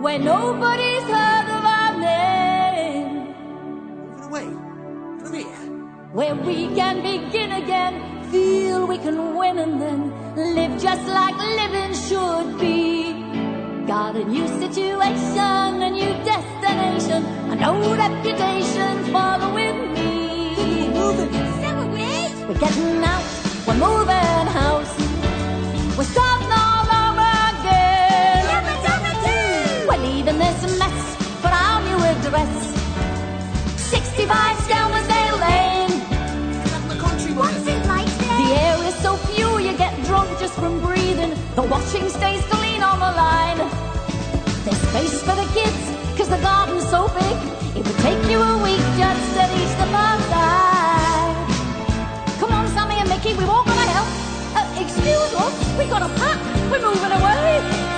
Where? Nobody's heard of our name. Moving away. From here. Where we can begin again, feel we can win and then live just like living should be. Got a new situation, a new destination, an old reputation following me. Moving. We're getting out, we're moving house. Our new address. 65 Skelmersdale Lane. The country, What's it like there? The air is so pure you get drunk just from breathing. The washing stays clean on the line. There's space for the kids, cause the garden's so big. It would take you a week just to reach the far side. Come on, Sammy and Mickey, we won't gonna help. Uh, excuse us, we got a pack. We're moving away.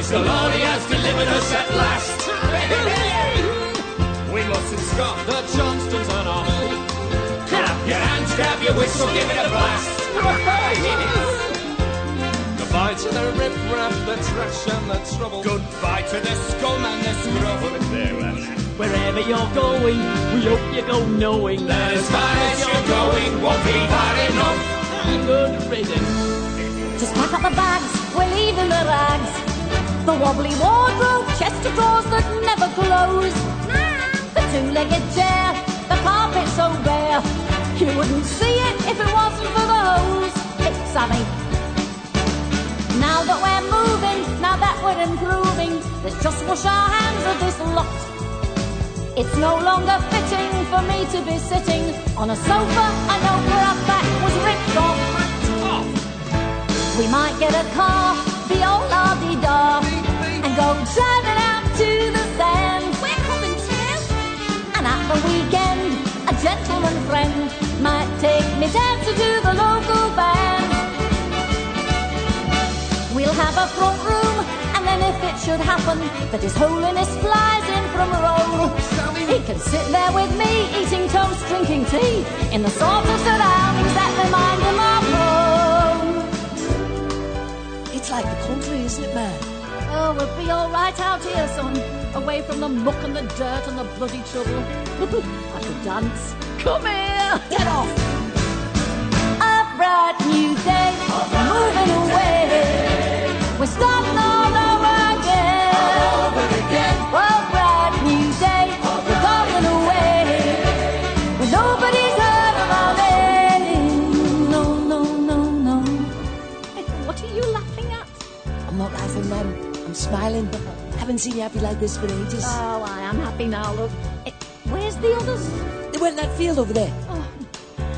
Praise the Lord, He has delivered us at last. we mustn't stop the Johnstones on our hold. Clap your hands, grab your whistle, give it a blast. Goodbye to the riff-raff, the trash and the trouble. Goodbye to the scum and the scrubble. Farewell. Wherever you're going, we hope you go knowing That as far as you're going won't be far enough. good riddance. Just pack up the bags, we're leaving the rags. The wobbly wardrobe, chest of drawers that never close. The two-legged chair, the carpet so bare. You wouldn't see it if it wasn't for the hose. Hey, Sammy. Now that we're moving, now that we're improving, let's just wash our hands of this lot. It's no longer fitting for me to be sitting on a sofa I know where our back was ripped off. We might get a car, the old la-di-da, and go driving out to the sand. We're coming too. And at the weekend, a gentleman friend might take me dancing to the local band. We'll have a front room, and then if it should happen that His Holiness flies in from Rome, he can sit there with me, eating toast, drinking tea, in the sort of surroundings that remind him of home. It's like the country, isn't it, man? Oh, we'll be all right out here, son. Away from the muck and the dirt and the bloody trouble. I could dance. Come here! Get off. A bright new day, moving away. We're starting I haven't seen you happy like this for ages. Oh, I am happy now, look. Eh, Where's the others? they went in that field over there.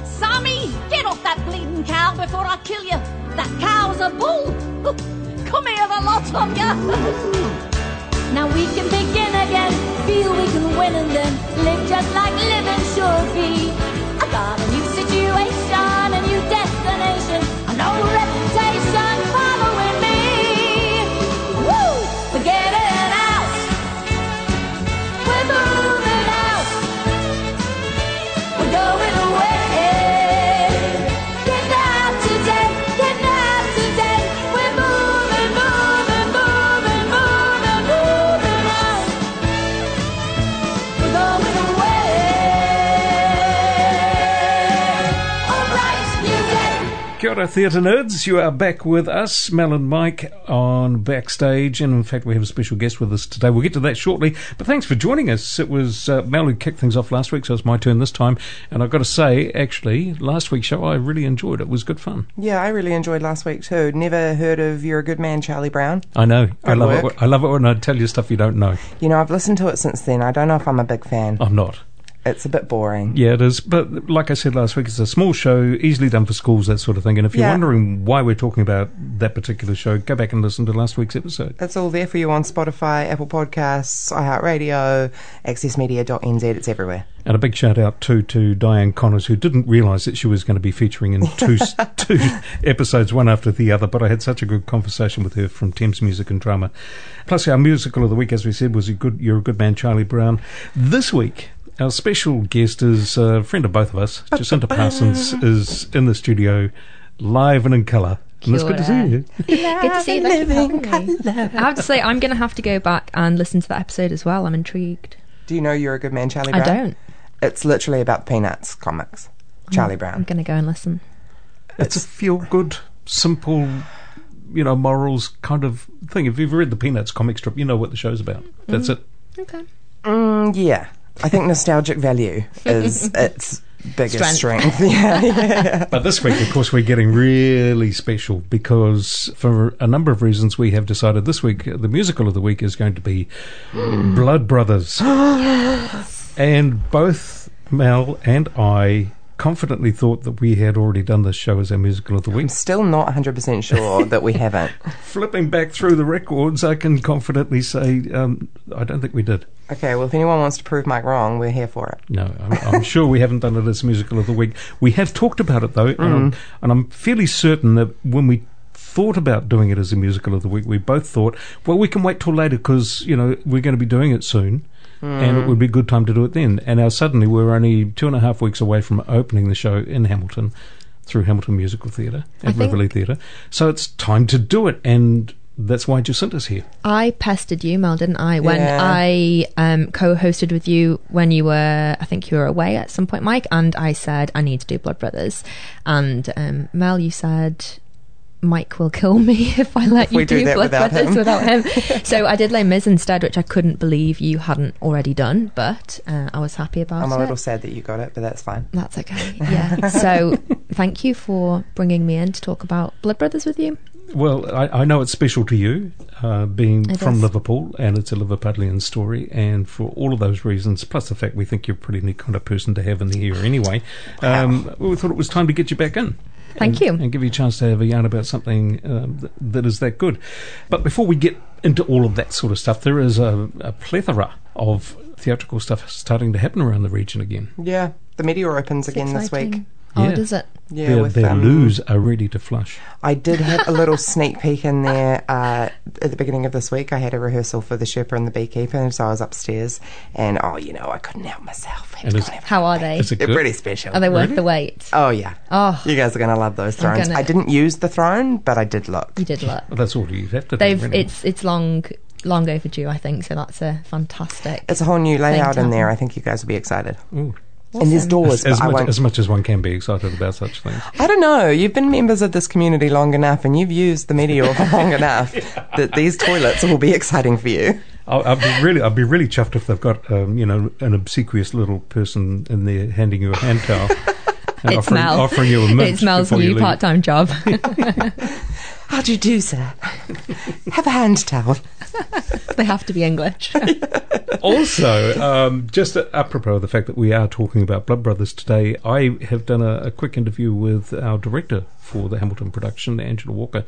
Sammy, get off that bleeding cow before I kill you. That cow's a bull. Come here, the lot of you. Now we can begin again, feel we can win and then live just like living should be. Kia theatre nerds. You are back with us, Mel and Mike, on backstage, and in fact, we have a special guest with us today. We'll get to that shortly. But thanks for joining us. It was uh, Mel who kicked things off last week, so it's my turn this time. And I've got to say, actually, last week's show I really enjoyed. It was good fun. Yeah, I really enjoyed last week too. Never heard of You're a Good Man, Charlie Brown. I know. I love work. it. I love it when I tell you stuff you don't know. You know, I've listened to it since then. I don't know if I'm a big fan. I'm not. It's a bit boring. Yeah, it is. But like I said last week, it's a small show, easily done for schools, that sort of thing. And if you're Yeah. wondering why we're talking about that particular show, go back and listen to last week's episode. It's all there for you on Spotify, Apple Podcasts, iHeartRadio, accessmedia.nz. It's everywhere. And a big shout out too to Diane Connors, who didn't realise that she was going to be featuring in two two episodes, one after the other. But I had such a good conversation with her from Thames Music and Drama. Plus, our musical of the week, as we said, was a good. You're a good man, Charlie Brown. This week. Our special guest is a friend of both of us. Jacinta Parsons is in the studio, live and in colour. And it's good to see Kia you. Good to see you. Thank you for having me. I have to say, I'm going to have to go back and listen to that episode as well. I'm intrigued. Do you know You're a Good Man, Charlie Brown? I Brown? don't. It's literally about Peanuts comics. Charlie Brown. I'm Brown. going to go and listen. It's a feel good, simple, you know, morals kind of thing. If you've read the Peanuts comic strip, you know what the show's about. That's it. Okay. Mm, yeah. I think nostalgic value is its biggest Strength. strength. yeah, yeah. But this week, of course, we're getting really special because for a number of reasons, we have decided this week the musical of the week is going to be Blood Brothers. And both Mel and I confidently thought that we had already done this show as our musical of the week. I'm still not 100% sure that we haven't. Flipping back through the records, I can confidently say um, I don't think we did. Okay, well, if anyone wants to prove Mike wrong, we're here for it. No, I'm, I'm sure we haven't done it as musical of the week. We have talked about it though, and, I'm, and I'm fairly certain that when we thought about doing it as a musical of the week, we both thought, well, we can wait till later because you know we're going to be doing it soon, and it would be a good time to do it then. And now suddenly we're only two and a half weeks away from opening the show in Hamilton through Hamilton Musical Theatre at think- Riverlea Theatre, so it's time to do it, and that's why Jacinta's here. I pestered you, Mel, didn't I? When Yeah. I um, co-hosted with you when you were, I think you were away at some point, Mike, and I said I need to do Blood Brothers, and um, Mel, you said Mike will kill me if I let you we do that Blood without Brothers him. without him. so I did Les Mis instead, which I couldn't believe you hadn't already done, but uh, I was happy about it. I'm a little sad that you got it, but that's fine. That's okay. Yeah. so thank you for bringing me in to talk about Blood Brothers with you. Well, I, I know it's special to you, uh, being It from is. Liverpool, and it's a Liverpudlian story. And for all of those reasons, plus the fact we think you're a pretty neat kind of person to have in the here anyway, um, we thought it was time to get you back in. Thank and, you. And give you a chance to have a yarn about something um, th- that is that good. But before we get into all of that sort of stuff, there is a, a plethora of theatrical stuff starting to happen around the region again. Yeah, the meteor opens It's again this week. Exciting. Oh, Yeah. does it? Yeah, their with their um, loos are ready to flush. I did have a little sneak peek in there uh, at the beginning of this week. I had a rehearsal for the Sherpa and the Beekeeper, and so I was upstairs, and oh, you know, I couldn't help myself. And is- go and have a How are they? They're good? pretty special. Are they worth Really? the wait? Oh yeah. Oh, You guys are gonna love those thrones. gonna- I didn't use the throne, but I did look. you did look. Well, that's all you have to do. They've really. it's it's long long overdue, I think. So that's a fantastic. It's a whole new layout in there. I think you guys will be excited. Ooh. And there's doors, as, but I much, as much as one can be excited about such things. I don't know. You've been members of this community long enough, and you've used the media for long enough that these toilets will be exciting for you. I'll, I'll be really, I'll be really chuffed if they've got, um, you know, an obsequious little person in there handing you a hand towel and It's offering, Mel. offering you a mint It's Mel's before you new part time job. How do you do, sir? Have a hand towel. they have to be English. Also, um, just apropos of the fact that we are talking about Blood Brothers today, I have done a, a quick interview with our director for the Hamilton production, Angela Walker,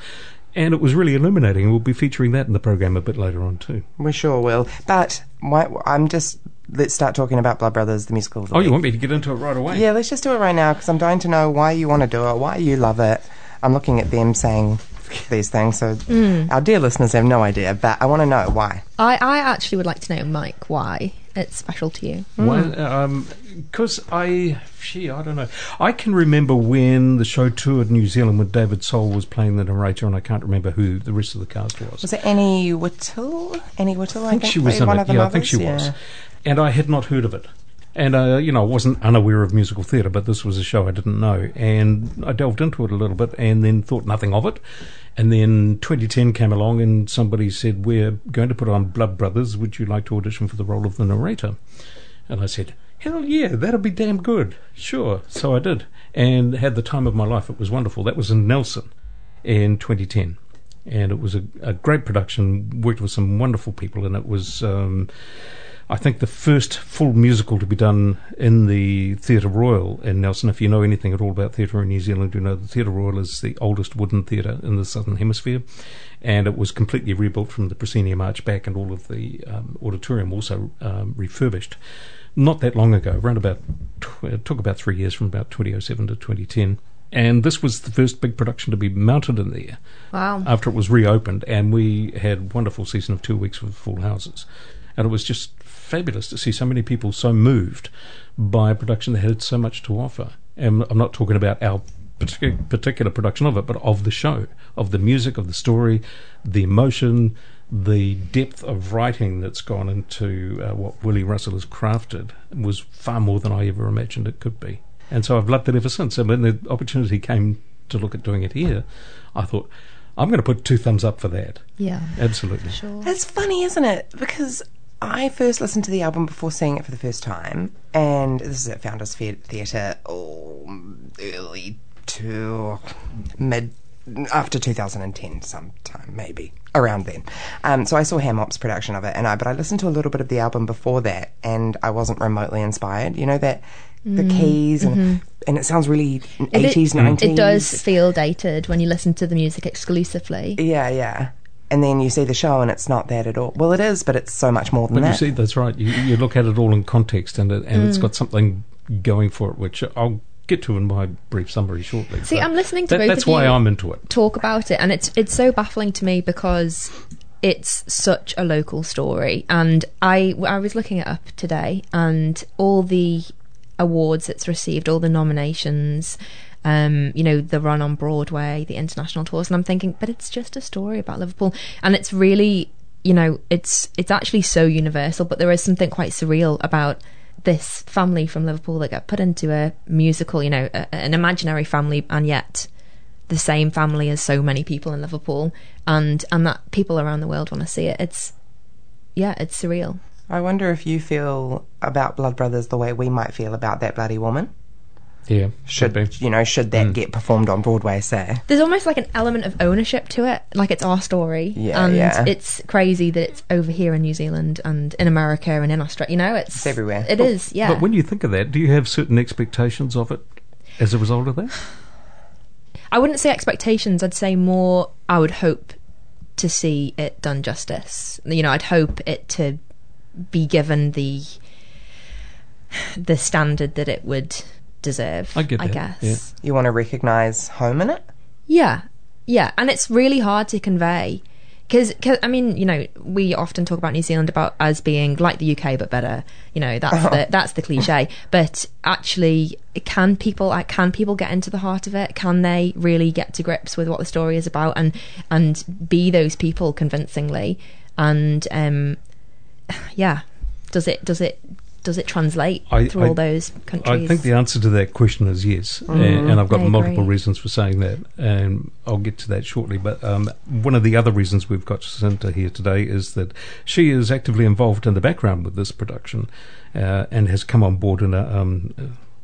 and it was really illuminating. We'll be featuring that in the program a bit later on too. We sure will. But why, I'm just. Let's start talking about Blood Brothers, the musical. Of the Oh, you want me to get into it right away? Yeah, let's just do it right now because I'm dying to know why you want to do it, why you love it. I'm looking at them saying these things, so mm. our dear listeners have no idea, but I want to know why. I, I actually would like to know, Mike, why it's special to you. Mm. Why? Because um, I, gee, I don't know. I can remember when the show toured New Zealand when David Soul was playing the narrator, and I can't remember who the rest of the cast was. Was it Annie Whittle? Annie Whittle, I, I think she was in one it. of the Yeah, I think she yeah. was. And I had not heard of it. And, uh, you know, I wasn't unaware of musical theatre, but this was a show I didn't know. And I delved into it a little bit and then thought nothing of it. And then 2010 came along and somebody said, We're going to put on Blood Brothers. Would you like to audition for the role of the narrator? And I said, Hell yeah, that'll be damn good. Sure. So I did. And had the time of my life. It was wonderful. That was in Nelson in 2010. And it was a, a great production, worked with some wonderful people, and it was. Um, I think the first full musical to be done in the Theatre Royal in Nelson. If you know anything at all about theatre in New Zealand, you know the Theatre Royal is the oldest wooden theatre in the Southern Hemisphere, and it was completely rebuilt from the proscenium arch back, and all of the um, auditorium also um, refurbished. Not that long ago, around about tw- it took about three years from about 2007 to 2010. And this was the first big production to be mounted in there Wow. after it was reopened, and we had a wonderful season of two weeks with full houses, and it was just fabulous to see so many people so moved by a production that had so much to offer. And I'm not talking about our particular, particular production of it, but of the show, of the music, of the story, the emotion, the depth of writing that's gone into uh, what Willie Russell has crafted was far more than I ever imagined it could be. And so I've loved it ever since. And when the opportunity came to look at doing it here, I thought, I'm going to put two thumbs up for that. Yeah. Absolutely. Sure. It's funny, isn't it? Because I first listened to the album before seeing it for the first time, and this is at Founders Theatre, oh, early to mid after 2010, sometime maybe around then. Um, so I saw Hamop's production of it, and I but I listened to a little bit of the album before that, and I wasn't remotely inspired. You know that the keys and and it sounds really Mm, mm-hmm. It- 80s, 90s. It does feel dated when you listen to the music exclusively. Yeah, yeah. And then you see the show, and it's not that at all. Well, it is, but it's so much more than But you that. see, that's right. You, you look at it all in context, and it, and Mm. it's got something going for it, which I'll get to in my brief summary shortly. See, I'm listening to that, both That's of why you. I'm into it. talk about it and it's it's so baffling to me because it's such a local story and I I was looking it up today and all the awards it's received all the nominations um, you know, the run on Broadway, the international tours, and I'm thinking, but it's just a story about Liverpool, and it's really, you know, it's it's actually so universal, but there is something quite surreal about this family from Liverpool that got put into a musical, you know, a, an imaginary family, and yet the same family as so many people in Liverpool, and and that people around the world want to see it. It's yeah, it's surreal. I wonder if you feel about Blood Brothers the way we might feel about that bloody woman. Yeah, Should be. you know? Should Mm. that get performed on Broadway? Say, There's almost like an element of ownership to it, like it's our story, Yeah, and yeah. it's crazy that it's over here in New Zealand and in America and in Australia. You know, it's, It's everywhere. It is, yeah. But when you think of that, do you have certain expectations of it as a result of that? I wouldn't say expectations. I'd say more. I would hope to see it done justice. You know, I'd hope it to be given the the standard that it would deserve. I get I that, guess. you want to recognise home in it. Yeah, yeah, and it's really hard to convey because, I mean, you know, we often talk about New Zealand about as being like the UK but better. You know, that's the that's the cliche. But actually, can people like, can people get into the heart of it? Can they really get to grips with what the story is about and and be those people convincingly? And um, yeah, does it does it does it translate I- through I- all those countries? I think the answer to that question is yes, a- and I've got I multiple agree. reasons for saying that, and I'll get to that shortly. But um, one of the other reasons we've got Jacinta here today is that she is actively involved in the background with this production, uh, and has come on board in a um,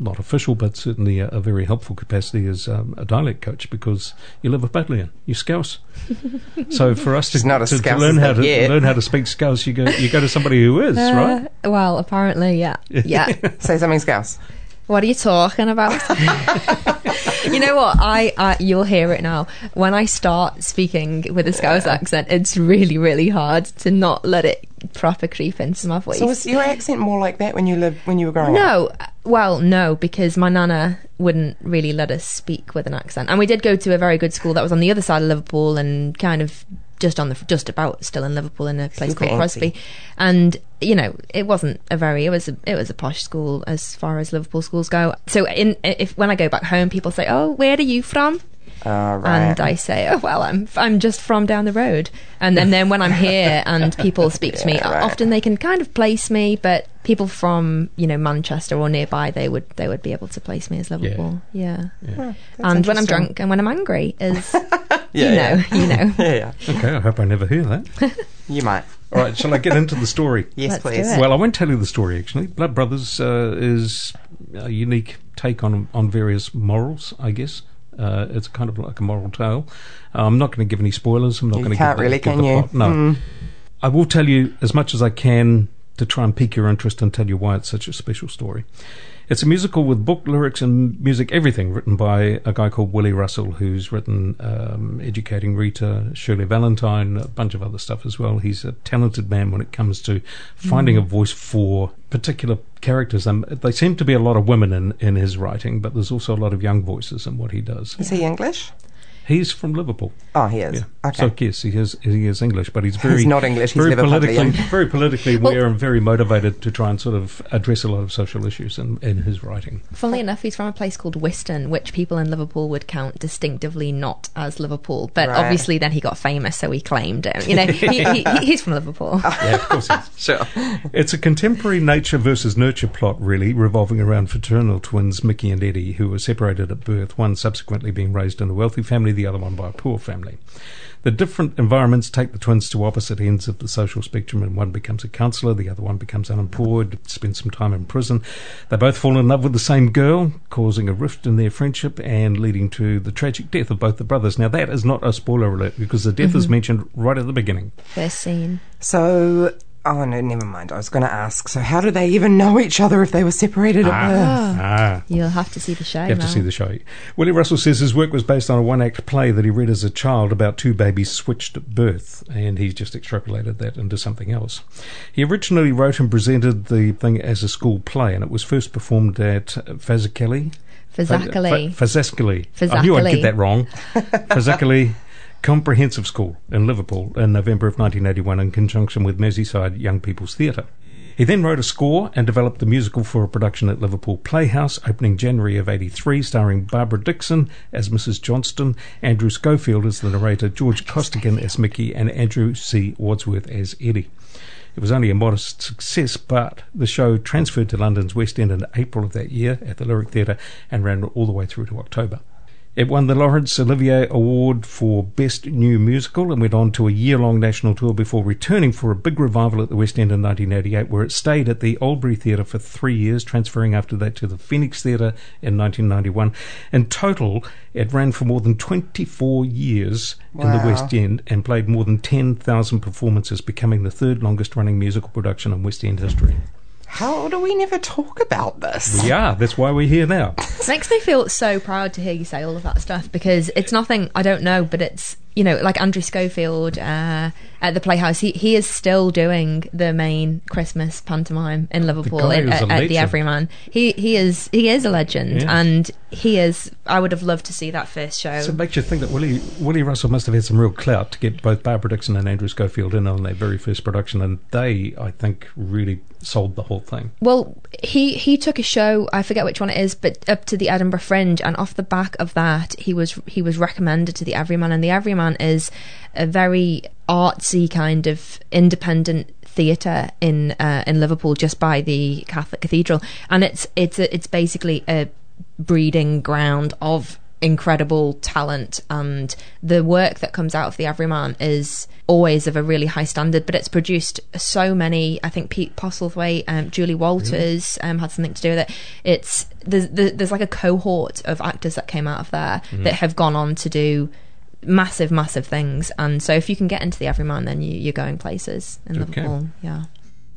not official, but certainly a, a very helpful capacity as um, a dialect coach because you Liverpudlian, you Scouse. so for us to, She's not a to, to learn how to yet. learn how to speak Scouse, you go you go to somebody who is right. Uh, well, apparently, yeah, yeah. Say something, Scouse. What are you talking about? you know what? I, I you'll hear it now. When I start speaking with a Scouse accent, it's really, really hard to not let it proper creep into my voice. So was your accent more like that when you lived when you were growing up? no, well, no, because my nana wouldn't really let us speak with an accent, and we did go to a very good school that was on the other side of Liverpool and kind of just on the just about still in Liverpool in a place called. Crosby, and you know it wasn't a very it was a, it was a posh school as far as Liverpool schools go. So in if when I go back home, people say, "Oh, where are you from?" Oh, right. And I say, "Oh well, I'm I'm just from down the road." And then, then when I'm here and people speak to me, Yeah, right. often they can kind of place me, but people from you know Manchester or nearby, they would they would be able to place me as Liverpool. Yeah. and when I'm drunk and when I'm angry is yeah, you know you know. yeah, yeah. Okay, I hope I never hear that. You might. All right, shall I get into the story? Yes, Let's please. Well, I won't tell you the story actually. Blood Brothers uh, is a unique take on on various morals, I guess. Uh, it's kind of like a moral tale. Uh, I'm not going to give any spoilers. I'm not going to can't give, the- really, give can the you? plot. No, Mm. I will tell you as much as I can to try and pique your interest and tell you why it's such a special story. It's a musical with book, lyrics, and music, everything written by a guy called Willie Russell, who's written um, Educating Rita, Shirley Valentine, a bunch of other stuff as well. He's a talented man when it comes to finding a voice for particular characters. Um, they seem to be a lot of women in, in his writing, but there's also a lot of young voices in what he does. Is he English? He's from Liverpool. Oh, he is. Yeah. Okay. So yes, he is he is English, but he's very he's not English, he's very politically very politically aware and very motivated to try and sort of address a lot of social issues in, in his writing. Funnily enough, he's from a place called Whiston, which people in Liverpool would count distinctively not as Liverpool. But Right. obviously, then he got famous, so he claimed it. You know, he, he, he- he's from Liverpool. Yeah, of course. he is. Sure. It's a contemporary nature versus nurture plot, really, revolving around fraternal twins Mickey and Eddie, who were separated at birth, one subsequently being raised in a wealthy family, the other one by a poor family. The different environments take the twins to opposite ends of the social spectrum, and one becomes a counsellor, the other one becomes unemployed, spends some time in prison. They both fall in love with the same girl, causing a rift in their friendship and leading to the tragic death of both the brothers. Now, that is not a spoiler alert because the death is mm-hmm. mentioned right at the beginning. First scene. So, oh no, never mind. I was going to ask. So, how do they even know each other if they were separated at birth? Ah. You'll have to see the show. You have to Mel. see the show. Willie Russell says his work was based on a one act play that he read as a child about two babies switched at birth, and he's just extrapolated that into something else. He originally wrote and presented the thing as a school play, and it was first performed at Fazakerley. Fazakerley. Fazakerley. I knew I'd get that wrong. Fazakerley Comprehensive School in Liverpool in November of 1981 in conjunction with Merseyside Young People's Theatre. He then wrote a score and developed the musical for a production at Liverpool Playhouse, opening January of 83, starring Barbara Dickson as Mrs. Johnstone, Andrew Schofield as the narrator, George Costigan as Mickey, and Andrew C. Wadsworth as Eddie. It was only a modest success, but the show transferred to London's West End in April of that year at the Lyric Theatre and ran all the way through to October. It won the Laurence Olivier Award for Best New Musical and went on to a year long national tour before returning for a big revival at the West End in 1988, where it stayed at the Albery Theatre for three years, transferring after that to the Phoenix Theatre in 1991. In total, it ran for more than 24 years in the West End and played more than 10,000 performances, becoming the third longest running musical production in West End history. How do we never talk about this? Yeah, that's why we're here now. It Makes me feel so proud to hear you say all of that stuff because it's nothing I don't know, but it's you know like Andrew Schofield uh, at the Playhouse. He he is still doing the main Christmas pantomime in Liverpool guy at, at, at the. Everyman. He he is he is a legend, Yeah. and he is. I would have loved to see that first show. So it makes you think that Willie Willie Russell must have had some real clout to get both Barbara Dickson and Andrew Schofield in on their very first production, and they, I think, really sold the whole thing. Well, he he took a show. I forget which one it is, but up to the Edinburgh Fringe, and off the back of that, he was he was recommended to the Everyman, and the Everyman is a very artsy kind of independent theatre in uh, in Liverpool, just by the Catholic Cathedral, and it's it's a, it's basically a breeding ground of incredible talent. And the work that comes out of the everyman is always of a really high standard but it's produced so many. I think pete postlethwaite um, julie walters um, had something to do with it. It's there's, there's like a cohort of actors that came out of there that have gone on to do massive massive things and so if you can get into the everyman then you, you're going places in Okay. liverpool yeah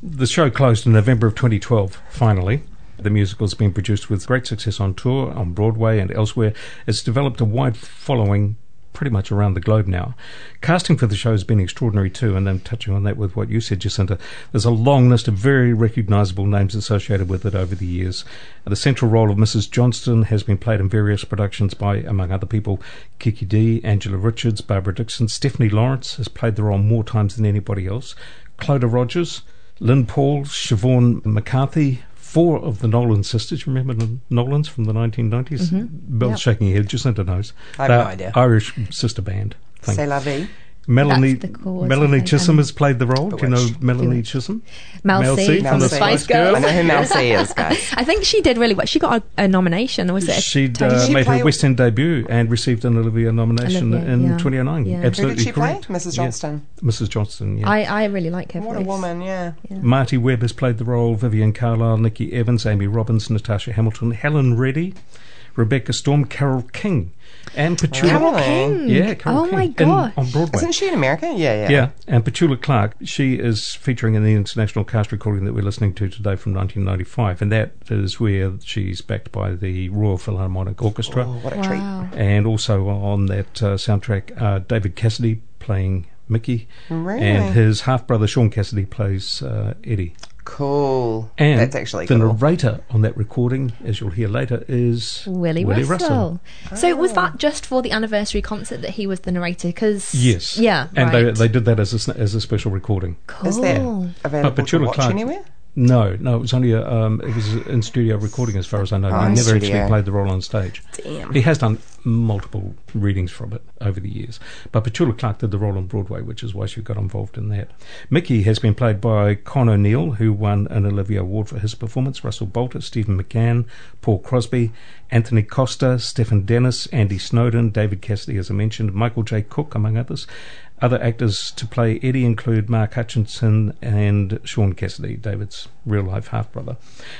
The show closed in November of 2012, finally. The musical's been produced with great success on tour, on Broadway, and elsewhere. It's developed a wide following pretty much around the globe now. Casting for the show has been extraordinary too, and I'm touching on that with what you said, Jacinta. There's a long list of very recognisable names associated with it over the years. The central role of Mrs. Johnstone has been played in various productions by, among other people, Kiki Dee, Angela Richards, Barbara Dickson. Stephanie Lawrence has played the role more times than anybody else. Clodagh Rogers, Lynn Paul, Siobhan McCarthy, four of the Nolan sisters. Remember the Nolans from the 1990s? Mm-hmm. Bill's Yep. shaking her head. Jacinta knows. I have no uh, idea. Irish sister band. thing. C'est la vie. Melanie That's the chords, Melanie I Chisholm has played the role. Do you know Melanie Bewitched. Chisholm? Mel, Mel C, C from from the the Spice Spice Girls. I know who Mel C is, guys. I think she did really well. She got a, a nomination, was it? She Tony- uh, she made her West End debut and received an Olivier nomination Olivier, in yeah. 2009. Yeah. Absolutely Who did she play? correct. Mrs. Yeah. Johnstone. Mrs. Johnstone, yeah. I, I really like her What a woman, yeah. Marti Webb has played the role, Vivian Carlyle, Niki Evans, Amy Robbins, Natasha Hamilton, Helen Reddy, Rebecca Storm, Carole King. And Petula. Carole King. Yeah, Carole oh my King in- gosh. on Broadway. Isn't she in America? Yeah, yeah. Yeah, and Petula Clark, she is featuring in the international cast recording that we're listening to today from 1995, and that is where she's backed by the Royal Philharmonic Orchestra, Oh, what a treat. And also on that uh, soundtrack, uh, David Cassidy playing Mickey, Really? and his half brother Shaun Cassidy plays uh, Eddie. Cool. And That's actually the cool. narrator on that recording, as you'll hear later, is Willie, Russell. So was ah. that just for the anniversary concert that he was the narrator? Because Yes. yeah, and right. they they did that as a, as a special recording. cool. Is that available But to watch Clark- anywhere? No, no, it was only a um, it was in studio recording, as far as I know. Oh, he never studio. actually played the role on stage. Damn. He has done multiple readings from it over the years, but Petula Clark did the role on Broadway, which is why she got involved in that. Mickey has been played by Con O'Neill, who won an Olivier Award for his performance. Russell Boulter, Stephen McGann, Paul Crosby, Anthony Costa, Stephen Dennis, Andy Snowden, David Cassidy, as I mentioned, Michael J. Cook, among others. Other actors to play Eddie include Mark Hutchinson and Shaun Cassidy, David's real life half brother.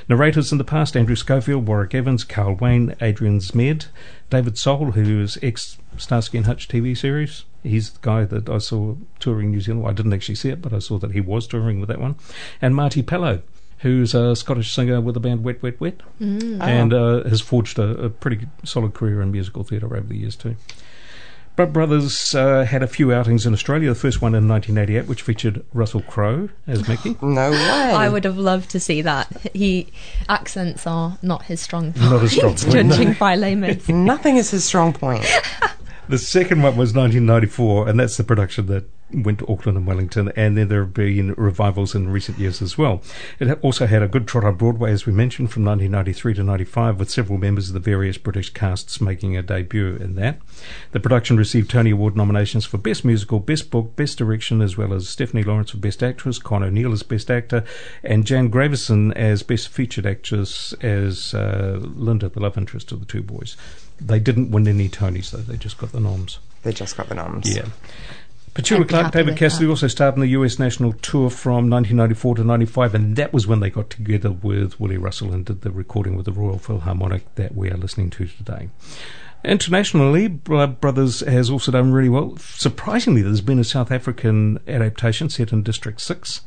Narrators in the past Andrew Schofield, Warwick Evans, Carl Wayne, Adrian Zmed, David Soul, who is ex Starsky and Hutch TV series. He's the guy that I saw touring New Zealand. Well, I didn't actually see it, but I saw that he was touring with that one. And Marti Pellow, who's a Scottish singer with the band Wet Wet Wet, and uh, has forged a, a pretty solid career in musical theatre over the years too. Blood Brothers uh, had a few outings in Australia. The first one in 1988, which featured Russell Crowe as Mickey. No way. I would have loved to see that. He accents are not his strong point. Not a strong point, no. Judging by layman's. Nothing is his strong point. The second one was 1994, and that's the production that went to Auckland and Wellington, and then there have been revivals in recent years as well. It also had a good trot on Broadway, as we mentioned, from 1993 to 95, with several members of the various British casts making a debut in that. The production received Tony Award nominations for Best Musical, Best Book, Best Direction, as well as Stephanie Lawrence for Best Actress, Con O'Neill as Best Actor, and Jan Graveson as Best Featured Actress as uh, Linda, the love interest of the two boys. They didn't win any Tonys, though. They just got the noms. They just got the noms. Yeah. Petula I'd Clark, David with Cassidy also starred in the US national tour from 1994 to 95, and that was when they got together with Willie Russell and did the recording with the Royal Philharmonic that we are listening to today. Internationally, Blood Brothers has also done really well. Surprisingly, there's been a South African adaptation set in District 6.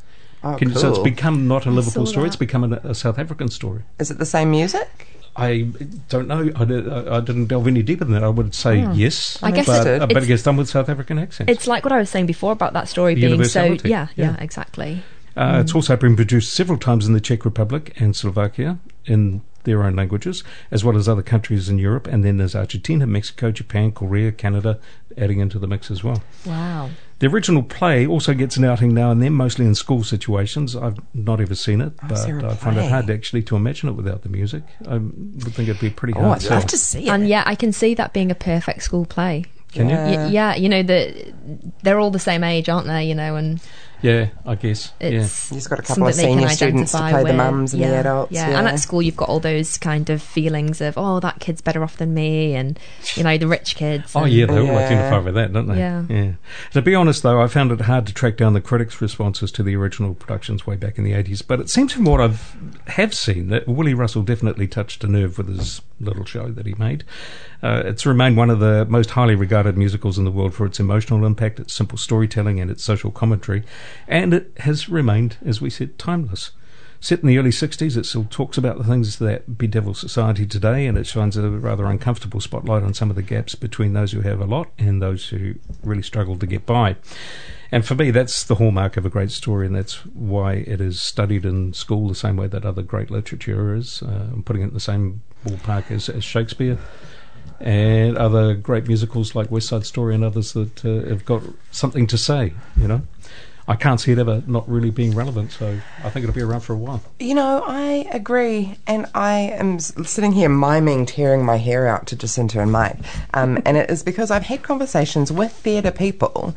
Oh, Can- cool. So it's become not a Liverpool story, that. it's become a, a South African story. Is it the same music? I don't know. I, did, I, I didn't delve any deeper than that. I would say yes. I guess but, it's- uh, but it gets done with South African accents. It's like what I was saying before about that story being so. Universality. Yeah, yeah, Yeah. exactly. Uh, It's also been produced several times in the Czech Republic and Slovakia in their own languages, as well as other countries in Europe. And then there's Argentina, Mexico, Japan, Korea, Canada adding into the mix as well. Wow. The original play also gets an outing now and then, mostly in school situations. I've not ever seen it, Oh, but there a I find it hard actually to imagine it without the music. I would think it'd be pretty Oh, hard I'd love to see it. And yeah, I can see that being a perfect school play. Can you? Yeah. Y- yeah, you know the they're all the same age, aren't they? You know, and Yeah, I guess. yeah. it's You've just got a couple of senior students to identify play the mums and the Yeah, adults, Yeah. yeah. and at school you've got all those kind of feelings of oh that kid's better off than me, and you know the rich kids. Oh yeah, they all Yeah. identify with that, don't they? Yeah. yeah. To be honest, though, I found it hard to track down the critics' responses to the original productions way back in the eighties. But it seems from what I've have seen that Willie Russell definitely touched a nerve with his little show that he made. Uh, it's remained one of the most highly regarded musicals in the world for its emotional impact, its simple storytelling, and its social commentary, and it has remained, as we said, timeless. Set in the early 60s, it still talks about the things that bedevil society today, and it shines a rather uncomfortable spotlight on some of the gaps between those who have a lot and those who really struggle to get by. And for me, that's the hallmark of a great story, and that's why it is studied in school the same way that other great literature is. Uh, I'm putting it in the same ballpark as, as Shakespeare and other great musicals like West Side Story and others that uh, have got something to say, you know. I can't see it ever not really being relevant, so I think it'll be around for a while. You know, I agree, and I am sitting here miming tearing my hair out to Jacinta and Mike, um, and it is because I've had conversations with theatre people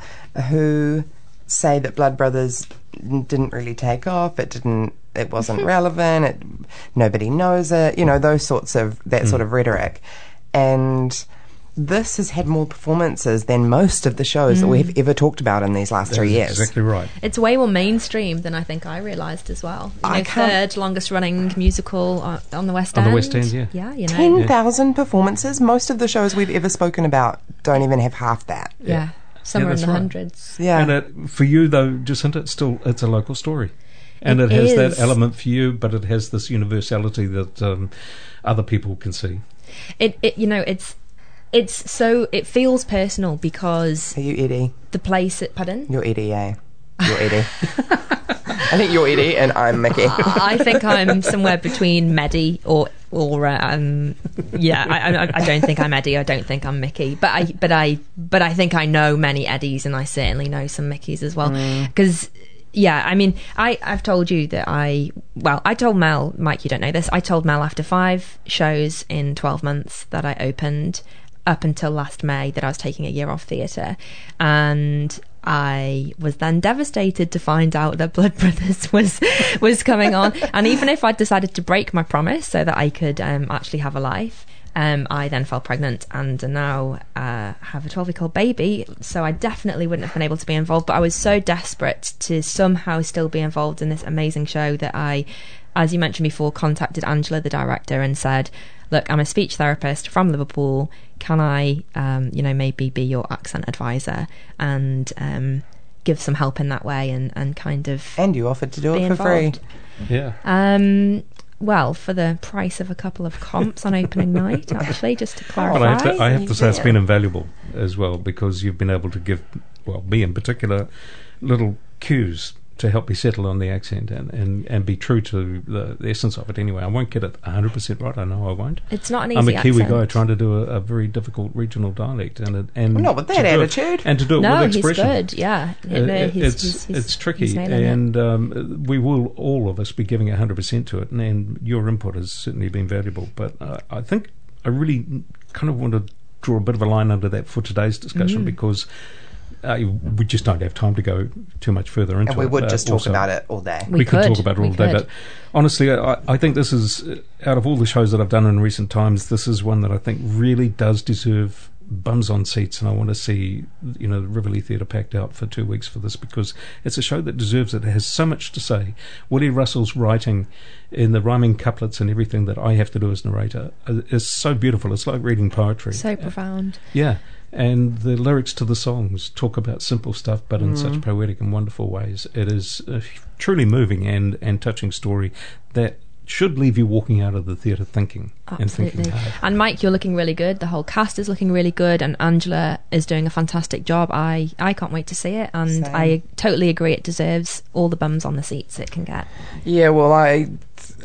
who say that Blood Brothers didn't really take off. It didn't. It wasn't relevant. It nobody knows it. You know those sorts of that sort of rhetoric, and this has had more performances than most of the shows that Mm. we've ever talked about in these last three years. Exactly right. It's way more mainstream than I think I realised as well. You I know, can't- third longest running musical on, on the West On End. the West End, yeah. Yeah, you know. 10,000 performances. Most of the shows we've ever spoken about don't even have half that. yeah. Somewhere that's in the right. hundreds. Yeah. And it, for you, though, Jacinta, it's still it's a local story, and it, It has is. that element for you, but it has this universality that um, other people can see. It, it, you know, it's it's so it feels personal because Are you Eddie? the place. at, pardon. You're Eddie, eh? You're Eddie. I think you're Eddie and I'm Mickey. I think I'm somewhere between Medi or or uh, um yeah I, I I don't think I'm Eddie I don't think I'm Mickey but I but I but I think I know many Eddies and I certainly know some Mickeys as well because yeah I mean I I've told you that I well I told Mel Mike you don't know this I told Mel after five shows in 12 months that I opened up until last May that I was taking a year off theatre. And I was then devastated to find out that Blood Brothers was was coming on. And even if I decided to break my promise so that I could um, actually have a life um, I then fell pregnant and now uh, have a 12 week old baby. So I definitely wouldn't have been able to be involved. But I was so desperate to somehow still be involved in this amazing show that I, as you mentioned before, contacted Angela, the director, and said, Look, I'm a speech therapist from Liverpool. Can I, um, you know, maybe be your accent advisor and um, give some help in that way and, and kind of And you offered to do be it for free. Yeah, Um, well, for the price of a couple of comps on opening night, actually, just to oh, clarify. but I have to, I have to say it's Yeah. been invaluable as well because you've been able to give, well, me in particular, little cues to help me settle on the accent and, and, and be true to the, the essence of it anyway. I won't get it 100% right, I know I won't. It's not an easy I'm a Kiwi accent. guy trying to do a, a very difficult regional dialect, and it, and Not with that do it- attitude. and to do it No, with he's expression. good. Yeah, Uh, no, it- he's, it's he's, he's, it's tricky, he's and um, we will all of us be giving hundred percent to it, and, and your input has certainly been valuable. But uh, I think I really kind of want to draw a bit of a line under that for today's Mm. discussion because. Uh, we just don't have time to go too much further into it. And we it. would Uh, just talk also- about it all day. We we, could, could. talk about it We all day, could. but honestly, I, I think this is uh, out of all the shows that I've done in recent times, this is one that I think really does deserve bums on seats, and I want to see you know the Riverlea Theatre packed out for two weeks for this because it's a show that deserves it. It has so much to say. Woody Russell's writing in the rhyming couplets and everything that I have to do as narrator uh, is so beautiful. It's like reading poetry. so profound. Yeah. And the lyrics to the songs talk about simple stuff, but in Mm. such poetic and wonderful ways. It is a truly moving and, and touching story that should leave you walking out of the theatre thinking and thinking Absolutely. hard. And Mike, you're looking really good. The whole cast is looking really good, and Angela is doing a fantastic job. I, I can't wait to see it, and Same. I totally agree. It deserves all the bums on the seats it can get. Yeah, well, I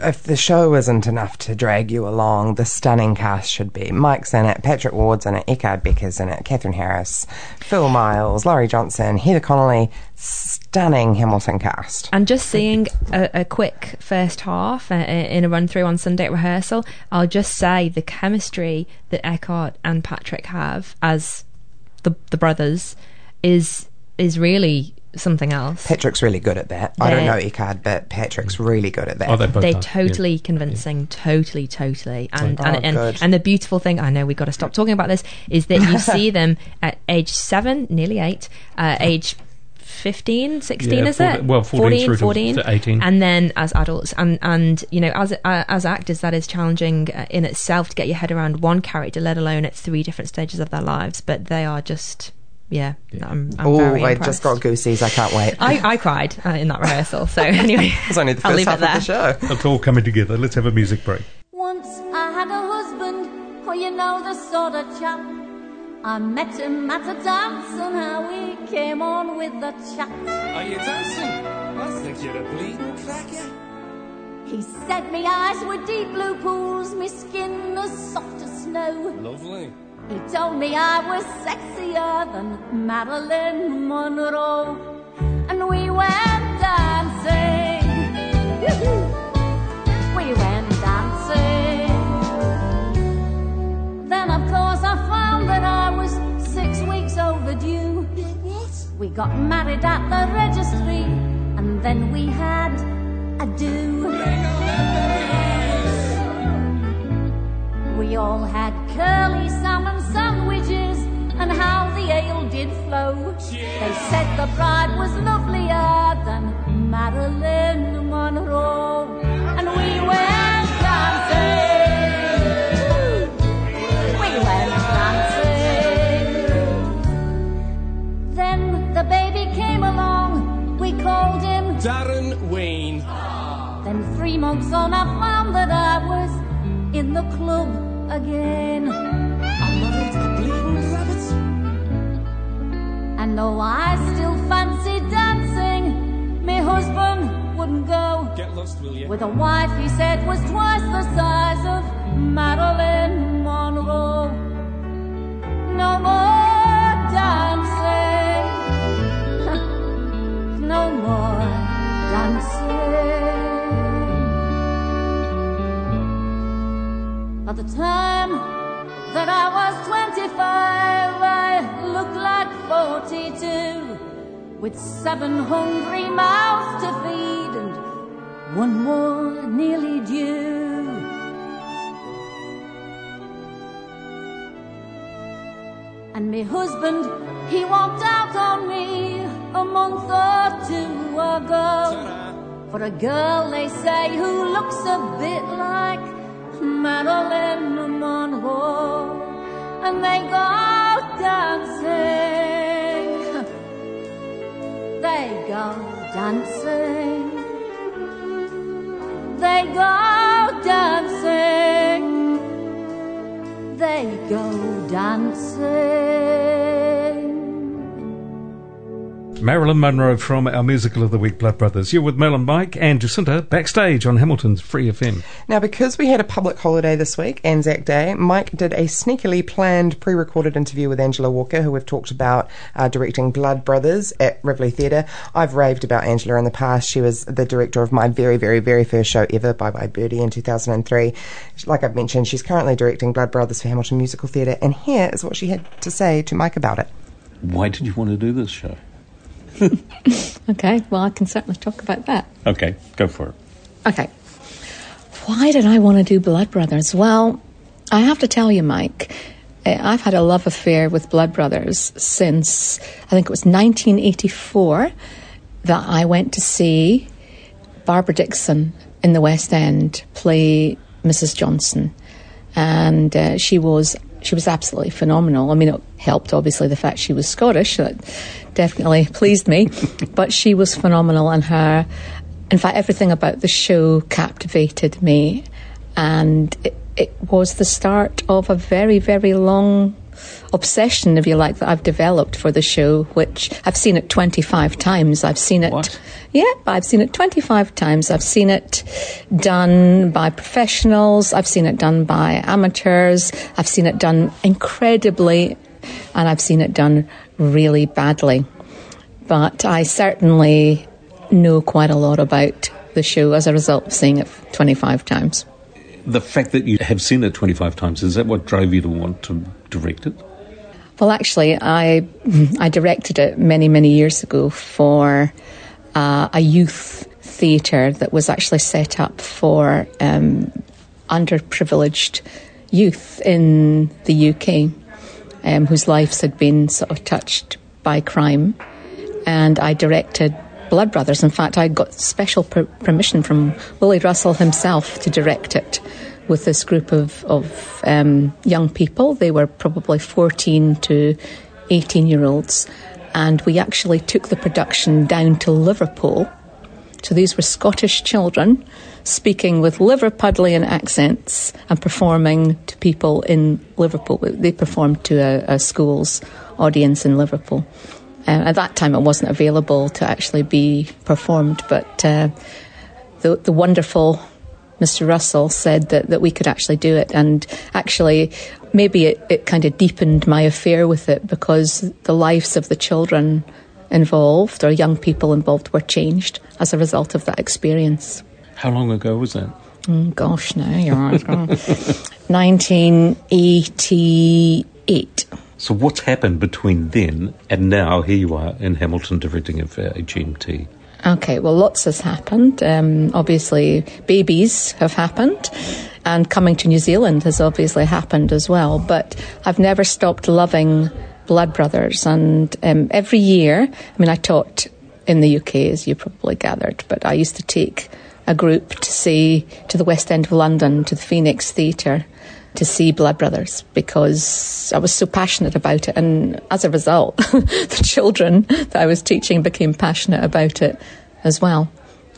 if the show isn't enough to drag you along, the stunning cast should be. Mike's in it, Patrick Ward's in it, Eckhard Becker's in it, Catherine Harris, Phil Miles, Laurie Johnson, Heather Connolly. Stunning Hamilton cast. And just seeing a, a quick first half uh, in a run through on Sunday at rehearsal, I'll just say the chemistry that Eckhard and Patrick have as the the brothers is is really something else. Patrick's really good at that. I don't They're- know Eckhard, but Patrick's really good at that. Oh, they both They're are. totally convincing, totally, totally, and Oh, and, and, good. and the beautiful thing I know we've got to stop talking about this is that you see them at age seven, nearly eight, uh, age 15, 16, Yeah, is 14 it? well, 14 through to- 14, to 18. and then as adults, and and you know, as uh, as actors, that is challenging uh, in itself to get your head around one character, let alone at three different stages of their lives. But they are just, yeah, I'm, I'm Oh, very I just got goosies. I can't wait. I, I cried uh, in that rehearsal. So anyway, it was only the I'll first leave half it there. of the show. It's all coming together. Let's have a music break. Once I had a husband, oh, you know the sort of chap. I met him at a dance and how we came on with the chat. Are you dancing? I think you're a bleeding cracker. He said me eyes were deep blue pools, me skin as soft as snow. Lovely. He told me I was sexier than Marilyn Monroe. And we went dancing. We went dancing. Then, of course, I found that I was six weeks overdue. What? We got married at the registry, and then we had a do. We all had curly salmon sandwiches and how the ale did flow. They said the bride was lovelier than Marilyn Monroe, and we went dancing. We went dancing. Then the baby came along. We called him Darren Wayne. then three months on, I found that I was in the club again. I'm married to bleeding rabbits. And though I still fancy dancing, my husband wouldn't go. Get lost, will you? With a wife he said was twice the size of Marilyn Monroe. No more dancing. no more dancing. By the time that I was 25, I looked like 42 with seven hungry mouths to feed and one more nearly due. And my husband, he walked out on me a month or two ago. For a girl, they say, who looks a bit like Marilyn Monroe. And they go dancing. They go dancing. They go dancing. They go dancing. Marilyn Monroe from our musical of the week, Blood Brothers. You're with Mel and Mike and Jacinta backstage on Hamilton's Free FM. Now, because we had a public holiday this week, Anzac Day, Mike did a sneakily planned pre recorded interview with Angela Walker, who we've talked about uh, directing Blood Brothers at Riverlea Theatre. I've raved about Angela in the past. She was the director of my very, very, very first show ever, Bye Bye Birdie, in 2003. Like I've mentioned, she's currently directing Blood Brothers for Hamilton Musical Theatre, and here is what she had to say to Mike about it. Why did you want to do this show? Okay, well, I can certainly talk about that. Okay, go for it. Okay. Why did I want to do Blood Brothers? Well, I have to tell you, Mike, uh, I've had a love affair with Blood Brothers since I think it was 1984 that I went to see Barbara Dickson in the West End play Mrs. Johnstone, and uh, she was she was absolutely phenomenal. I mean, it helped obviously the fact she was Scottish. That definitely pleased me, but she was phenomenal, and her, in fact, everything about the show captivated me, and it, it was the start of a very very long obsession, if you like, that I've developed for the show, which I've seen it 25 times. I've seen it. What? Yeah, I've seen it 25 times. I've seen it done by professionals. I've seen it done by amateurs. I've seen it done incredibly, and I've seen it done really badly. But I certainly know quite a lot about the show as a result of seeing it 25 times. The fact that you have seen it 25 times, is that what drove you to want to direct it? Well, actually, I I directed it many many years ago for uh, a youth theatre that was actually set up for um, underprivileged youth in the UK, um, whose lives had been sort of touched by crime, and I directed. Blood Brothers. In fact, I got special per- permission from Willy Russell himself to direct it with this group of, of um, young people. They were probably 14 to 18 year olds. And we actually took the production down to Liverpool. So these were Scottish children speaking with Liverpudlian accents and performing to people in Liverpool. They performed to a, a school's audience in Liverpool. Uh, at that time, it wasn't available to actually be performed, but uh, the, the wonderful Mr. Russell said that, that we could actually do it. And actually, maybe it, it kind of deepened my affair with it because the lives of the children involved or young people involved were changed as a result of that experience. How long ago was that? Mm, gosh, now you're right. 1988. So, what's happened between then and now? Here you are in Hamilton directing it for HMT. Okay, well, lots has happened. Um, obviously, babies have happened, and coming to New Zealand has obviously happened as well. But I've never stopped loving Blood Brothers, and um, every year, I mean, I taught in the UK, as you probably gathered, but I used to take a group to see to the West End of London, to the Phoenix Theatre, to see Blood Brothers because I was so passionate about it. And as a result, the children that I was teaching became passionate about it as well.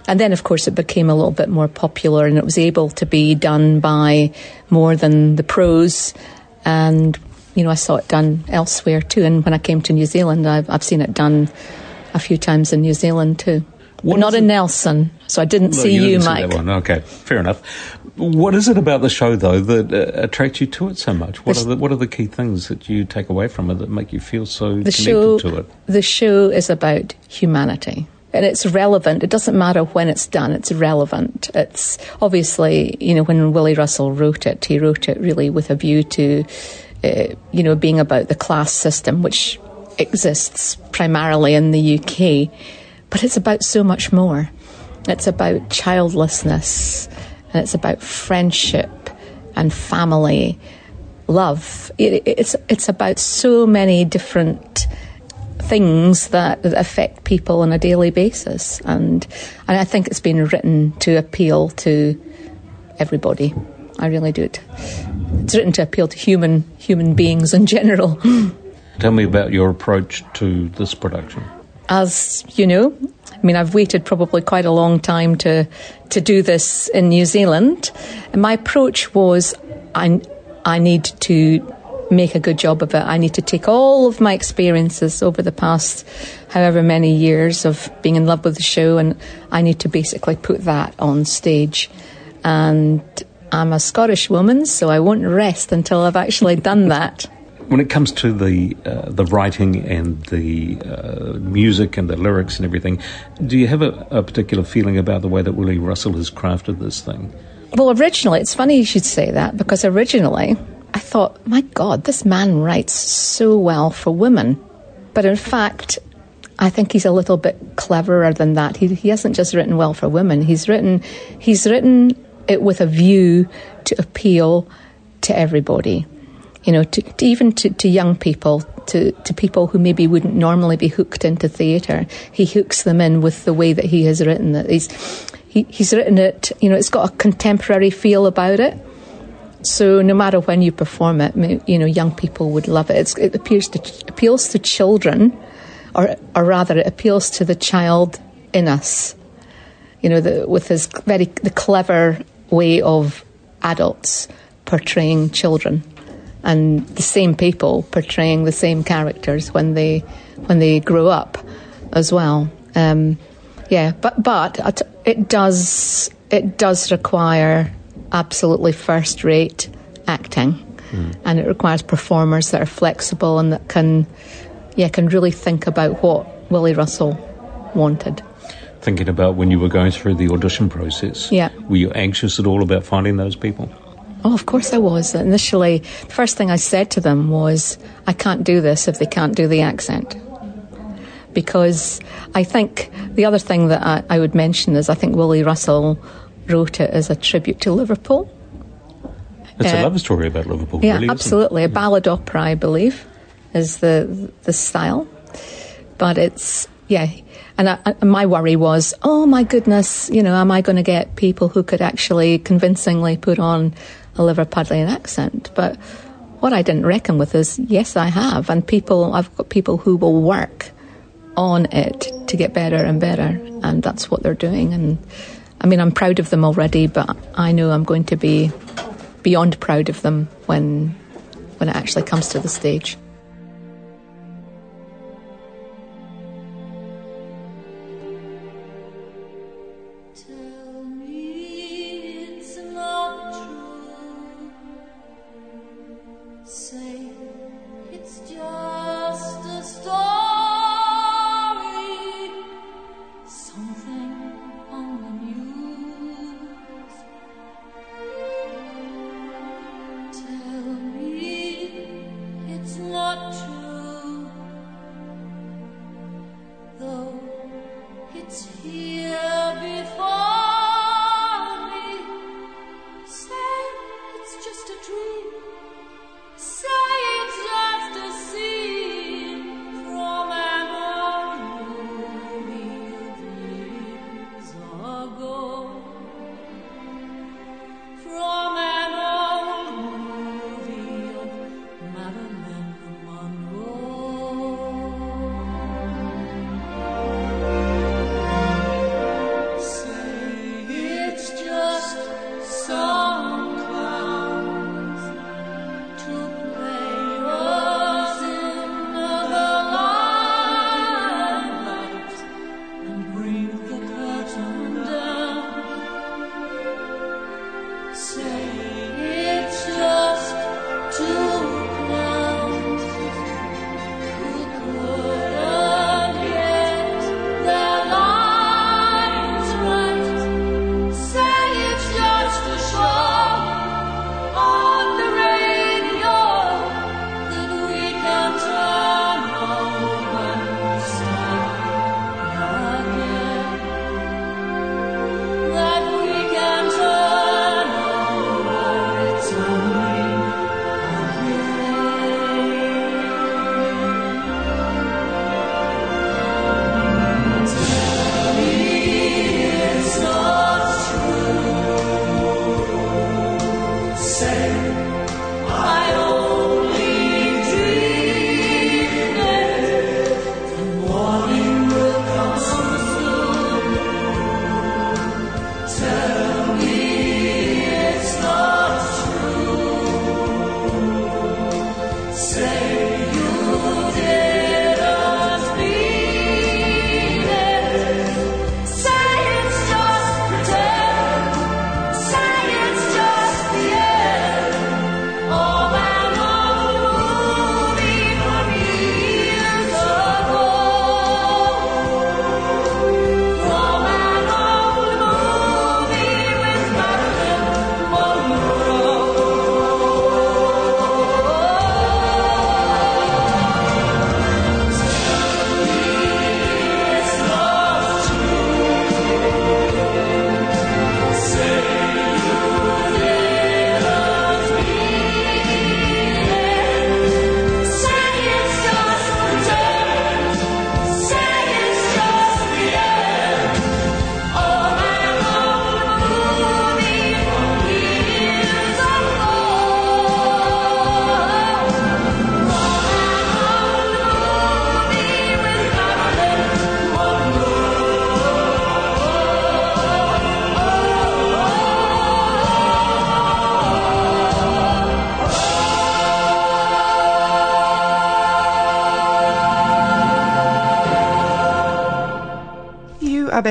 And then, of course, it became a little bit more popular and it was able to be done by more than the pros. And, you know, I saw it done elsewhere too. And when I came to New Zealand, I've, I've seen it done a few times in New Zealand too. But not in Nelson, so I didn't No, see you, didn't see Mike. that one. Okay, fair enough. What is it about the show, though, that uh, attracts you to it so much? What The are the What are the key things that you take away from it that make you feel so connected show to it? the show is about humanity and it's relevant. It doesn't matter when it's done it's relevant. It's obviously you know when willy russell wrote it he wrote it really with a view to uh, you know being about the class system which exists primarily in the uk but it's about so much more. It's about childlessness and it's about friendship and family love. It, it's it's about so many different things that, that affect people on a daily basis, and and I think it's been written to appeal to everybody. I really do it. It's written to appeal to human human beings in general. Tell me about your approach to this production. as you know, I mean, I've waited probably quite a long time to to do this in New Zealand, and my approach was, I I need to make a good job of it. I need to take all of my experiences over the past however many years of being in love with the show, and I need to basically put that on stage. And I'm a Scottish woman, so I won't rest until I've actually done that. When it comes to the uh, the writing and the uh, music and the lyrics and everything, do you have a, a particular feeling about the way that Willy Russell has crafted this thing? Well, originally, it's funny you should say that because originally I thought, my God, this man writes so well for women. But in fact, I think he's a little bit cleverer than that. He, he hasn't just written well for women. He's written he's written it with a view to appeal to everybody. You know, to, to even to, to young people, to, to people who maybe wouldn't normally be hooked into theatre. He hooks them in with the way that he has written it. He's he, he's written it. You know, it's got a contemporary feel about it. So no matter when you perform it, you know, young people would love it. It's, it appears to appeals to children, or or rather, it appeals to the child in us. You know, the, with his very the clever way of adults portraying children, and the same people portraying the same characters when they when they grow up, as well. Um, yeah, but but it- it does it does require absolutely first rate acting, and it requires performers that are flexible and that can yeah can really think about what Willy Russell wanted. Thinking about when you were going through the audition process, Yeah. were you anxious at all about finding those people? Oh, of course I was. Initially, the first thing I said to them was, I can't do this if they can't do the accent. Because I think the other thing that I, I would mention is I think Willy Russell wrote it as a tribute to Liverpool. It's a Uh, love story about Liverpool, Yeah, really. absolutely. A ballad opera, I believe, is the the style. But it's yeah, and I, I, my worry was, oh my goodness, you know, am I going to get people who could actually convincingly put on a Liverpudlian accent? But what I didn't reckon with is, yes, I have, and people, I've got people who will work on it to get better and better, and that's what they're doing. And I mean, I'm proud of them already, but I know I'm going to be beyond proud of them when when it actually comes to the stage.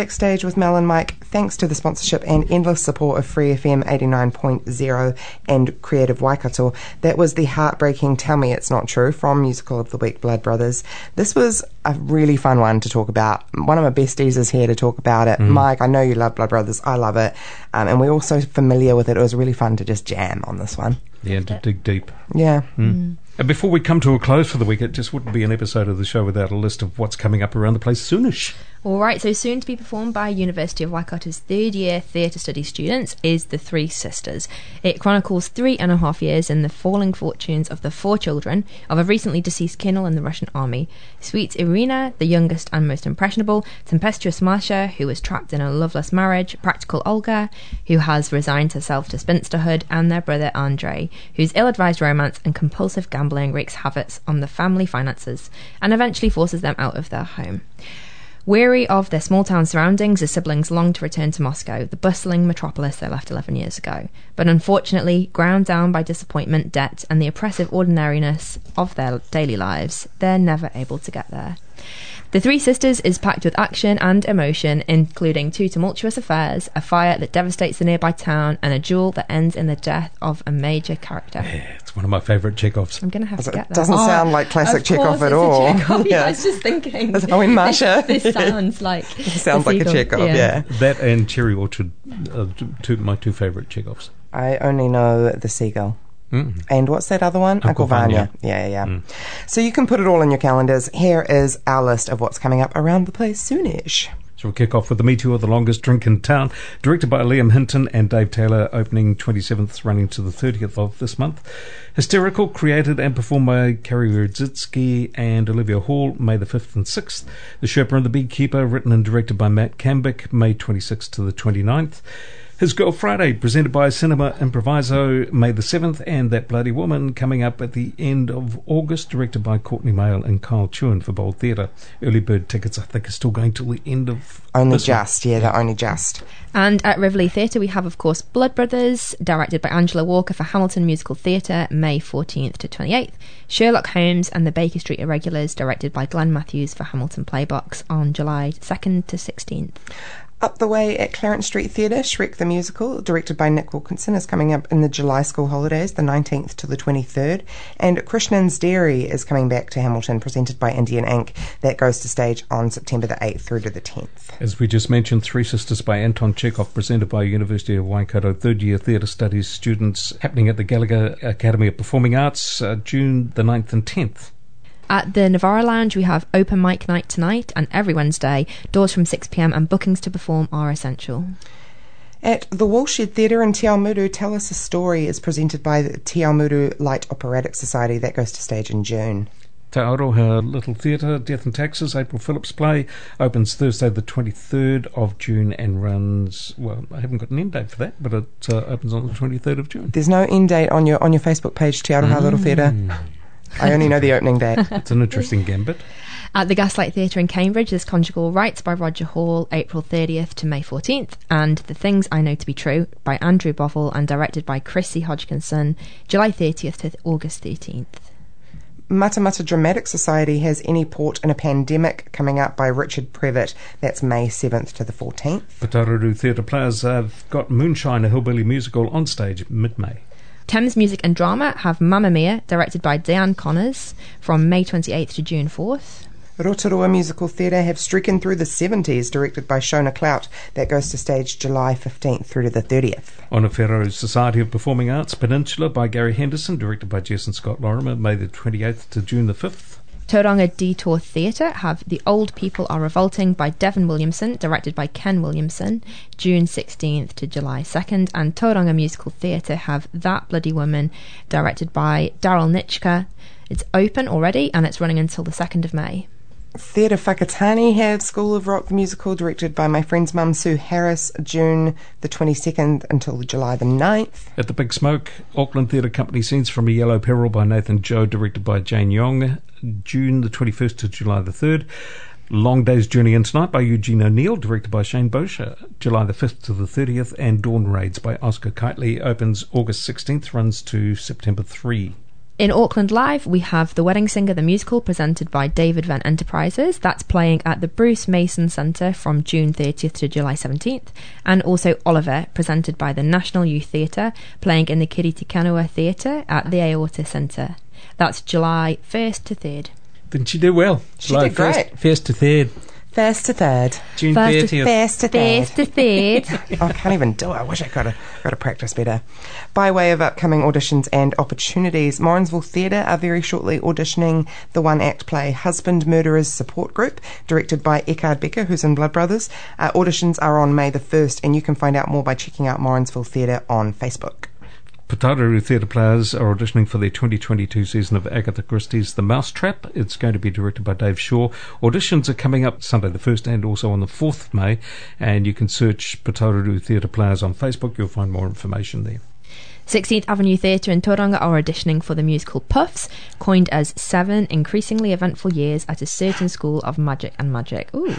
Backstage with Mel and Mike thanks to the sponsorship and endless support of Free FM 89.0 and Creative Waikato. That was the heartbreaking Tell Me It's Not True from Musical of the Week Blood Brothers. This was a really fun one to talk about. One of my besties is here to talk about it. Mm. Mike, I know you love Blood Brothers. I love it. Um, and we're all so familiar with it. It was really fun to just jam on this one. Yeah, to dig deep. Yeah. And before we come to a close for the week, it just wouldn't be an episode of the show without a list of what's coming up around the place soonish. All right, so soon to be performed by University of Waikato's third year theatre study students is The Three Sisters. It chronicles three and a half years in the falling fortunes of the four children of a recently deceased colonel in the Russian army. Sweet Irina, the youngest and most impressionable, tempestuous Masha, who is trapped in a loveless marriage, practical Olga, who has resigned herself to spinsterhood, and their brother Andrei, whose ill advised romance and compulsive gambling wreaks havoc on the family finances and eventually forces them out of their home. Weary of their small town surroundings, the siblings long to return to Moscow, the bustling metropolis they left 11 years ago. But unfortunately, ground down by disappointment, debt, and the oppressive ordinariness of their daily lives, they're never able to get there. The Three Sisters is packed with action and emotion, including two tumultuous affairs, a fire that devastates the nearby town, and a duel that ends in the death of a major character. It's one of my favourite Chekhovs. I'm going to have to get that. Doesn't sound like classic Of Chekhov at it's a all. Chekhov. Yeah, Yeah. I was just thinking. That's how in Masha. This, this sounds like. Sounds the like a seagull. Chekhov, yeah. That and Cherry Orchard, uh, two, my two favourite Chekhovs. I only know the seagull. Mm. And what's that other one? Uncle Vanya. Yeah, yeah, yeah. So you can put it all in your calendars. Here is our list of what's coming up around the place soonish. So we'll kick off with The Meteor, the longest drink in town, directed by Liam Hinton and Dave Taylor, opening 27th, running to the 30th of this month. Hysterical, created and performed by Kerry Radzitsky and Olivia Hall, May the 5th and 6th. The Sherpa and the Beekeeper, written and directed by Matt Cambick, May 26th to the 29th. His Girl Friday, presented by Cinema Improviso, May the 7th, and That Bloody Woman, coming up at the end of August, directed by Courtney Mail and Kyle Chewin for Bold Theatre. Early bird tickets, I think, are still going till the end of Only this month. just, yeah, they're only just. And at Riverlea Theatre, we have, of course, Blood Brothers, directed by Angela Walker for Hamilton Musical Theatre, May 14th to 28th. Sherlock Holmes and the Baker Street Irregulars, directed by Glenn Matthews for Hamilton Playbox on July 2nd to 16th. Up the way at Clarence Street Theatre, Shrek the Musical, directed by Nick Wilkinson, is coming up in the July school holidays, the 19th to the 23rd. And Krishnan's Dairy is coming back to Hamilton, presented by Indian Ink. That goes to stage on September the 8th through to the 10th. As we just mentioned, Three Sisters by Anton Chekhov, presented by University of Waikato third year theatre studies students, happening at the Gallagher Academy of Performing Arts, uh, June the 9th and 10th. At the Navarra Lounge, we have open mic night tonight and every Wednesday. Doors from 6pm and bookings to perform are essential. At the Woolshed Theatre in Te Awamutu, Tell Us a Story is presented by the Te Awamutu Light Operatic Society. That goes to stage in June. Te Aroha Little Theatre, Death and Taxes, April Phillips play, opens Thursday the 23rd of June and runs, well, I haven't got an end date for that, but it uh, opens on the 23rd of June. There's no end date on your on your Facebook page, Te Aroha Little Theatre. I only know the opening date. It's an interesting gambit. At the Gaslight Theatre in Cambridge, there's Conjugal Rights by Roger Hall, April 30th to May 14th, and The Things I Know to Be True by Andrew Bovell and directed by Chrissy Hodgkinson, July 30th to August 13th. Matamata Dramatic Society has Any Port in a Pandemic coming up by Richard Previtt. That's May 7th to the 14th. Putaruru Theatre Players have got Moonshine, a hillbilly musical, on stage mid-May. Thames Music and Drama have Mamma Mia, directed by Diane Connors, from May 28th to June 4th. Rotorua Musical Theatre have Stricken Through the 70s, directed by Shona Clout. That goes to stage July 15th through to the 30th. Onofero Society of Performing Arts Peninsula by Gary Henderson, directed by Jason Scott Lorimer, May the 28th to June the 5th. Tauranga Detour Theatre have The Old People Are Revolting by Devon Williamson, directed by Ken Williamson, June 16th to July 2nd. And Tauranga Musical Theatre have That Bloody Woman, directed by Daryl Nitchka. It's open already and it's running until the 2nd of May. Theatre Whakatane have School of Rock Musical, directed by my friend's mum Sue Harris, June the 22nd until July the 9th. At the Big Smoke, Auckland Theatre Company Scenes from a Yellow Peril by Nathan Joe, directed by Jane Yonge, June the 21st to July the 3rd. Long Day's Journey Into Night by Eugene O'Neill, directed by Shane Bosher, July the 5th to the 30th. And Dawn Raids by Oscar Kightley opens August 16th, runs to September 3. In Auckland Live, we have The Wedding Singer, the musical, presented by David Van Enterprises. That's playing at the Bruce Mason Centre from June 30th to July 17th. And also Oliver, presented by the National Youth Theatre, playing in the Kiri Te Kanawa Theatre at the Aotea Centre. That's July 1st to 3rd. Didn't she do well? She July did great. First, first to third. First to third. June First to 30th. First to third. First to third. Oh, I can't even do it. I wish I could have got to practice better. By way of upcoming auditions and opportunities, Morrinsville Theatre are very shortly auditioning the one act play Husband Murderers Support Group, directed by Eckhard Becker, who's in Blood Brothers. Uh, auditions are on May the 1st, and you can find out more by checking out Morrinsville Theatre on Facebook. Potato Theatre players are auditioning for their 2022 season of Agatha Christie's The Mousetrap. It's going to be directed by Dave Shaw. Auditions are coming up Sunday the 1st and also on the 4th of May, and you can search Potato Theatre players on Facebook. You'll find more information there. 16th Avenue Theatre in Tauranga are auditioning for the musical Puffs, coined as seven increasingly eventful years at a certain school of magic and magic. Ooh.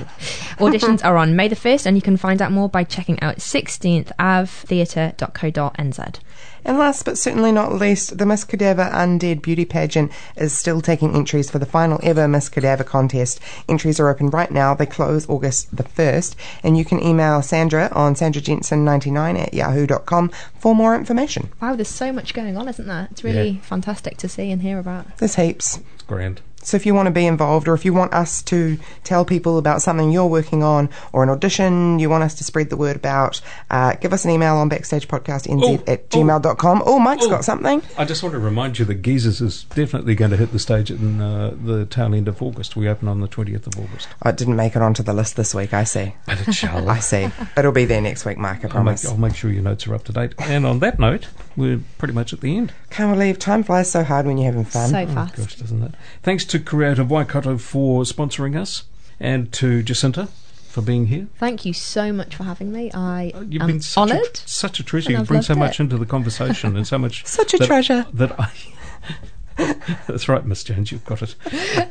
Auditions are on May the 1st, and you can find out more by checking out 16thAvtheatre.co.nz. And last but certainly not least, the Miss Cadaver Undead Beauty Pageant is still taking entries for the final ever Miss Cadaver contest. Entries are open right now. They close August the 1st. And you can email Sandra on sandrajensen99 at yahoo.com for more information. Wow, there's so much going on, isn't there? It's really fantastic to see and hear about. There's heaps. It's grand. So if you want to be involved or if you want us to tell people about something you're working on or an audition you want us to spread the word about, uh, give us an email on backstagepodcastnz Oh, at oh, gmail.com. Oh, Mike's oh. got something. I just want to remind you that Geezers is definitely going to hit the stage in uh, the tail end of August. We open on the 20th of August. Oh, it didn't make it onto the list this week, I see. But it shall. I see. It'll be there next week, Mike, I I'll make, promise. I'll make sure your notes are up to date. And on that note, we're pretty much at the end. Can't believe time flies so hard when you're having fun. So Oh, fast. gosh, doesn't it? Thanks to Creative Waikato for sponsoring us and to Jacinta for being here. Thank you so much for having me. I Uh, You've am been such a, honoured. such a treasure. You bring so loved much into the conversation and so much. Such a that- treasure. That I. That's right, Miss Jones. You've got it.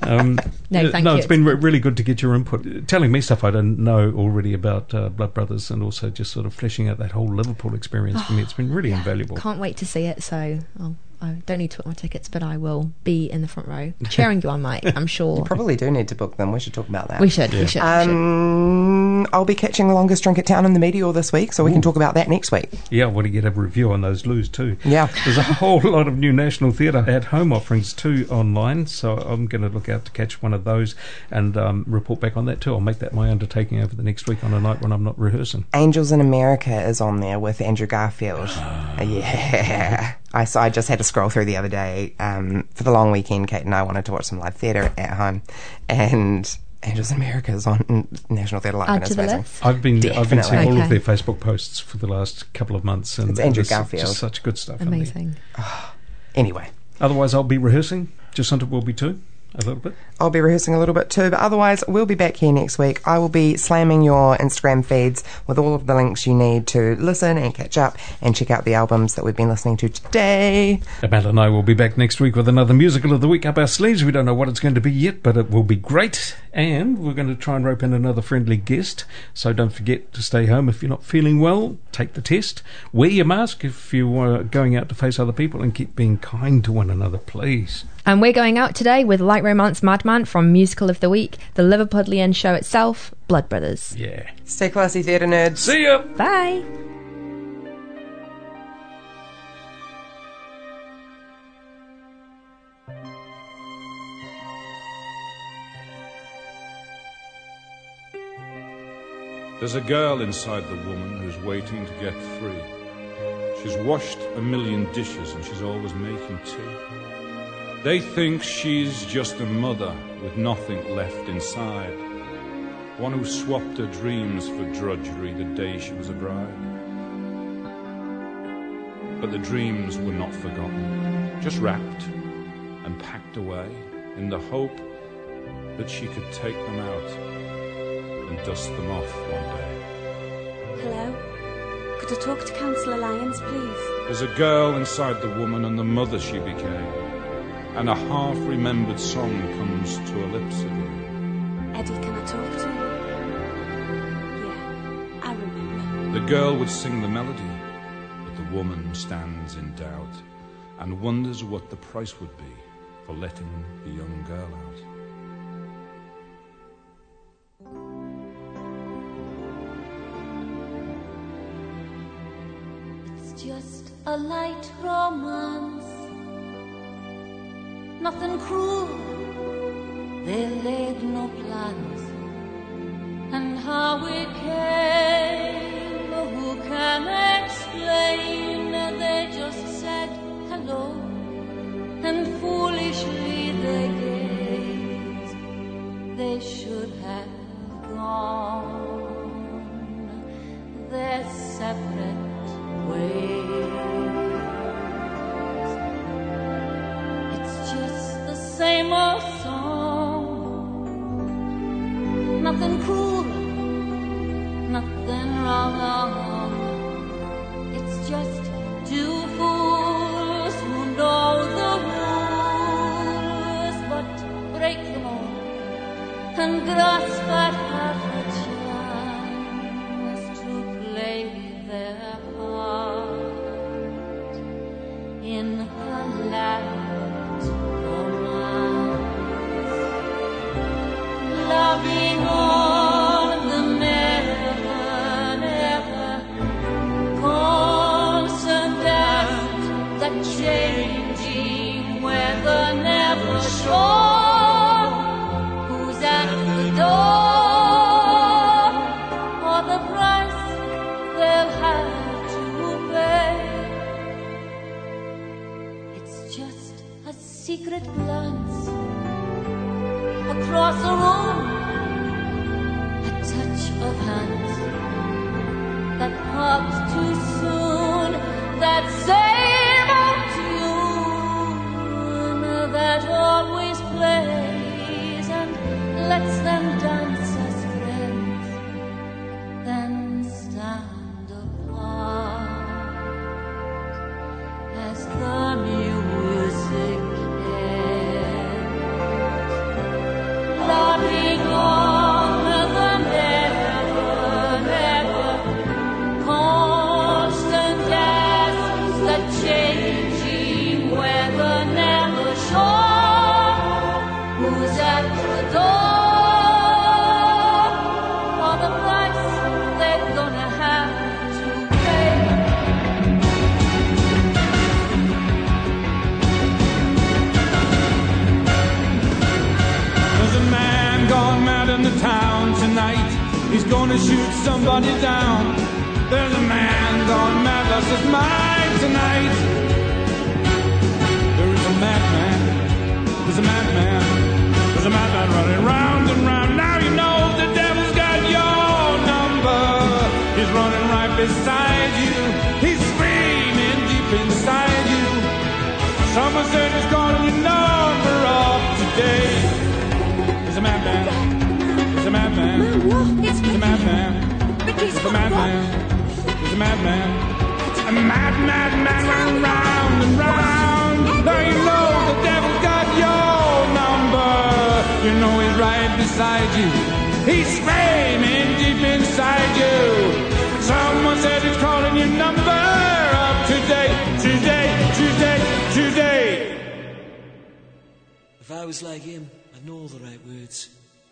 Um, No, uh, thank no, you. it's been re- really good to get your input, telling me stuff I didn't know already about uh, Blood Brothers, and also just sort of fleshing out that whole Liverpool experience for me. It's been really invaluable. Can't wait to see it. So I'll, I don't need to book my tickets, but I will be in the front row cheering you on, Mike. I'm sure. You probably do need to book them. We should talk about that. We should. We should. we should. Um, I'll be catching the longest drink at town in the Meteor this week, so we can talk about that next week. Yeah, I want to get a review on those loos too. Yeah. There's a whole lot of new National Theatre at home offerings too online, so I'm going to look out to catch one of those and um, report back on that too. I'll make that my undertaking over the next week on a night when I'm not rehearsing. Angels in America is on there with Andrew Garfield. Ah. yeah. I, saw, I just had to scroll through the other day. Um, for the long weekend, Kate and I wanted to watch some live theatre at home. And Angels in America is on National Theatre Live. and Add it's amazing. list. I've been I've been seeing Definitely. all of Okay. their Facebook posts for the last couple of months, and It's Andrew there's Garfield. Just such good stuff. in there. Amazing. Anyway. Otherwise, I'll be rehearsing. Jacinta will be too, a little bit. I'll be rehearsing a little bit too, but otherwise, we'll be back here next week. I will be slamming your Instagram feeds with all of the links you need to listen and catch up and check out the albums that we've been listening to today. Amanda and I will be back next week with another musical of the week up our sleeves. We don't know what it's going to be yet, but it will be great. And we're going to try and rope in another friendly guest. So don't forget to stay home if you're not feeling well. Take the test. Wear your mask if you are going out to face other people, and keep being kind to one another, please. And we're going out today with Light Romance Madman from Musical of the Week, the Liverpudlian show itself, Blood Brothers. Yeah. Stay classy, theatre nerds. See ya. Bye. There's a girl inside the woman who's waiting to get free. She's washed a million dishes and she's always making tea. They think she's just a mother with nothing left inside. One who swapped her dreams for drudgery the day she was a bride. But the dreams were not forgotten, just wrapped and packed away in the hope that she could take them out and dust them off one day. Hello? Could I talk to Councillor Lyons, please? There's a girl inside the woman and the mother she became, and a half remembered song comes to her lips again. Eddie, can I talk to you? Yeah, I remember. The girl would sing the melody, but the woman stands in doubt. and wonders what the price would be for letting the young girl out. It's just a light romance. Nothing cruel. They laid no plans. And how it came, who can explain? They just said hello, and foolishly they gazed. They should have gone their separate ways.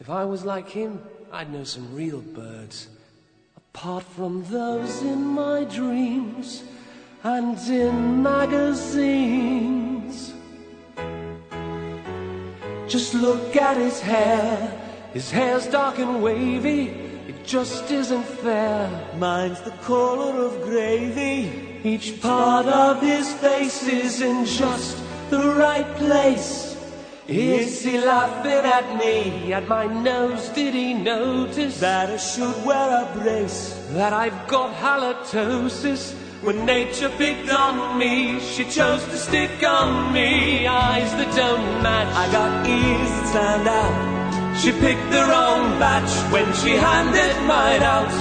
If I was like him, I'd know some real birds. Apart from those in my dreams and in magazines. Just look at his hair. His hair's dark and wavy. It just isn't fair. Mine's the color of gravy. Each part of his face is in just the right place. Is he laughing at me? At my nose, did he notice that I should wear a brace? That I've got halitosis? When nature picked on me, she chose to stick on me. Eyes that don't match. I got ears that stand out. She picked the wrong batch when she handed mine out.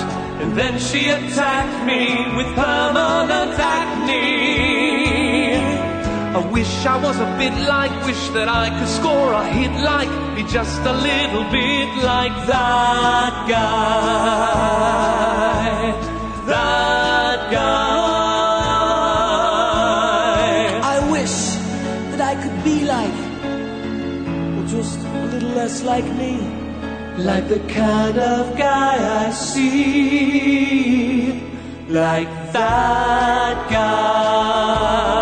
And then she attacked me with permanent acne. I wish I was a bit like, wish that I could score a hit like, be just a little bit like that guy. That guy. I wish that I could be like, or just a little less like me, like the kind of guy I see, like that guy.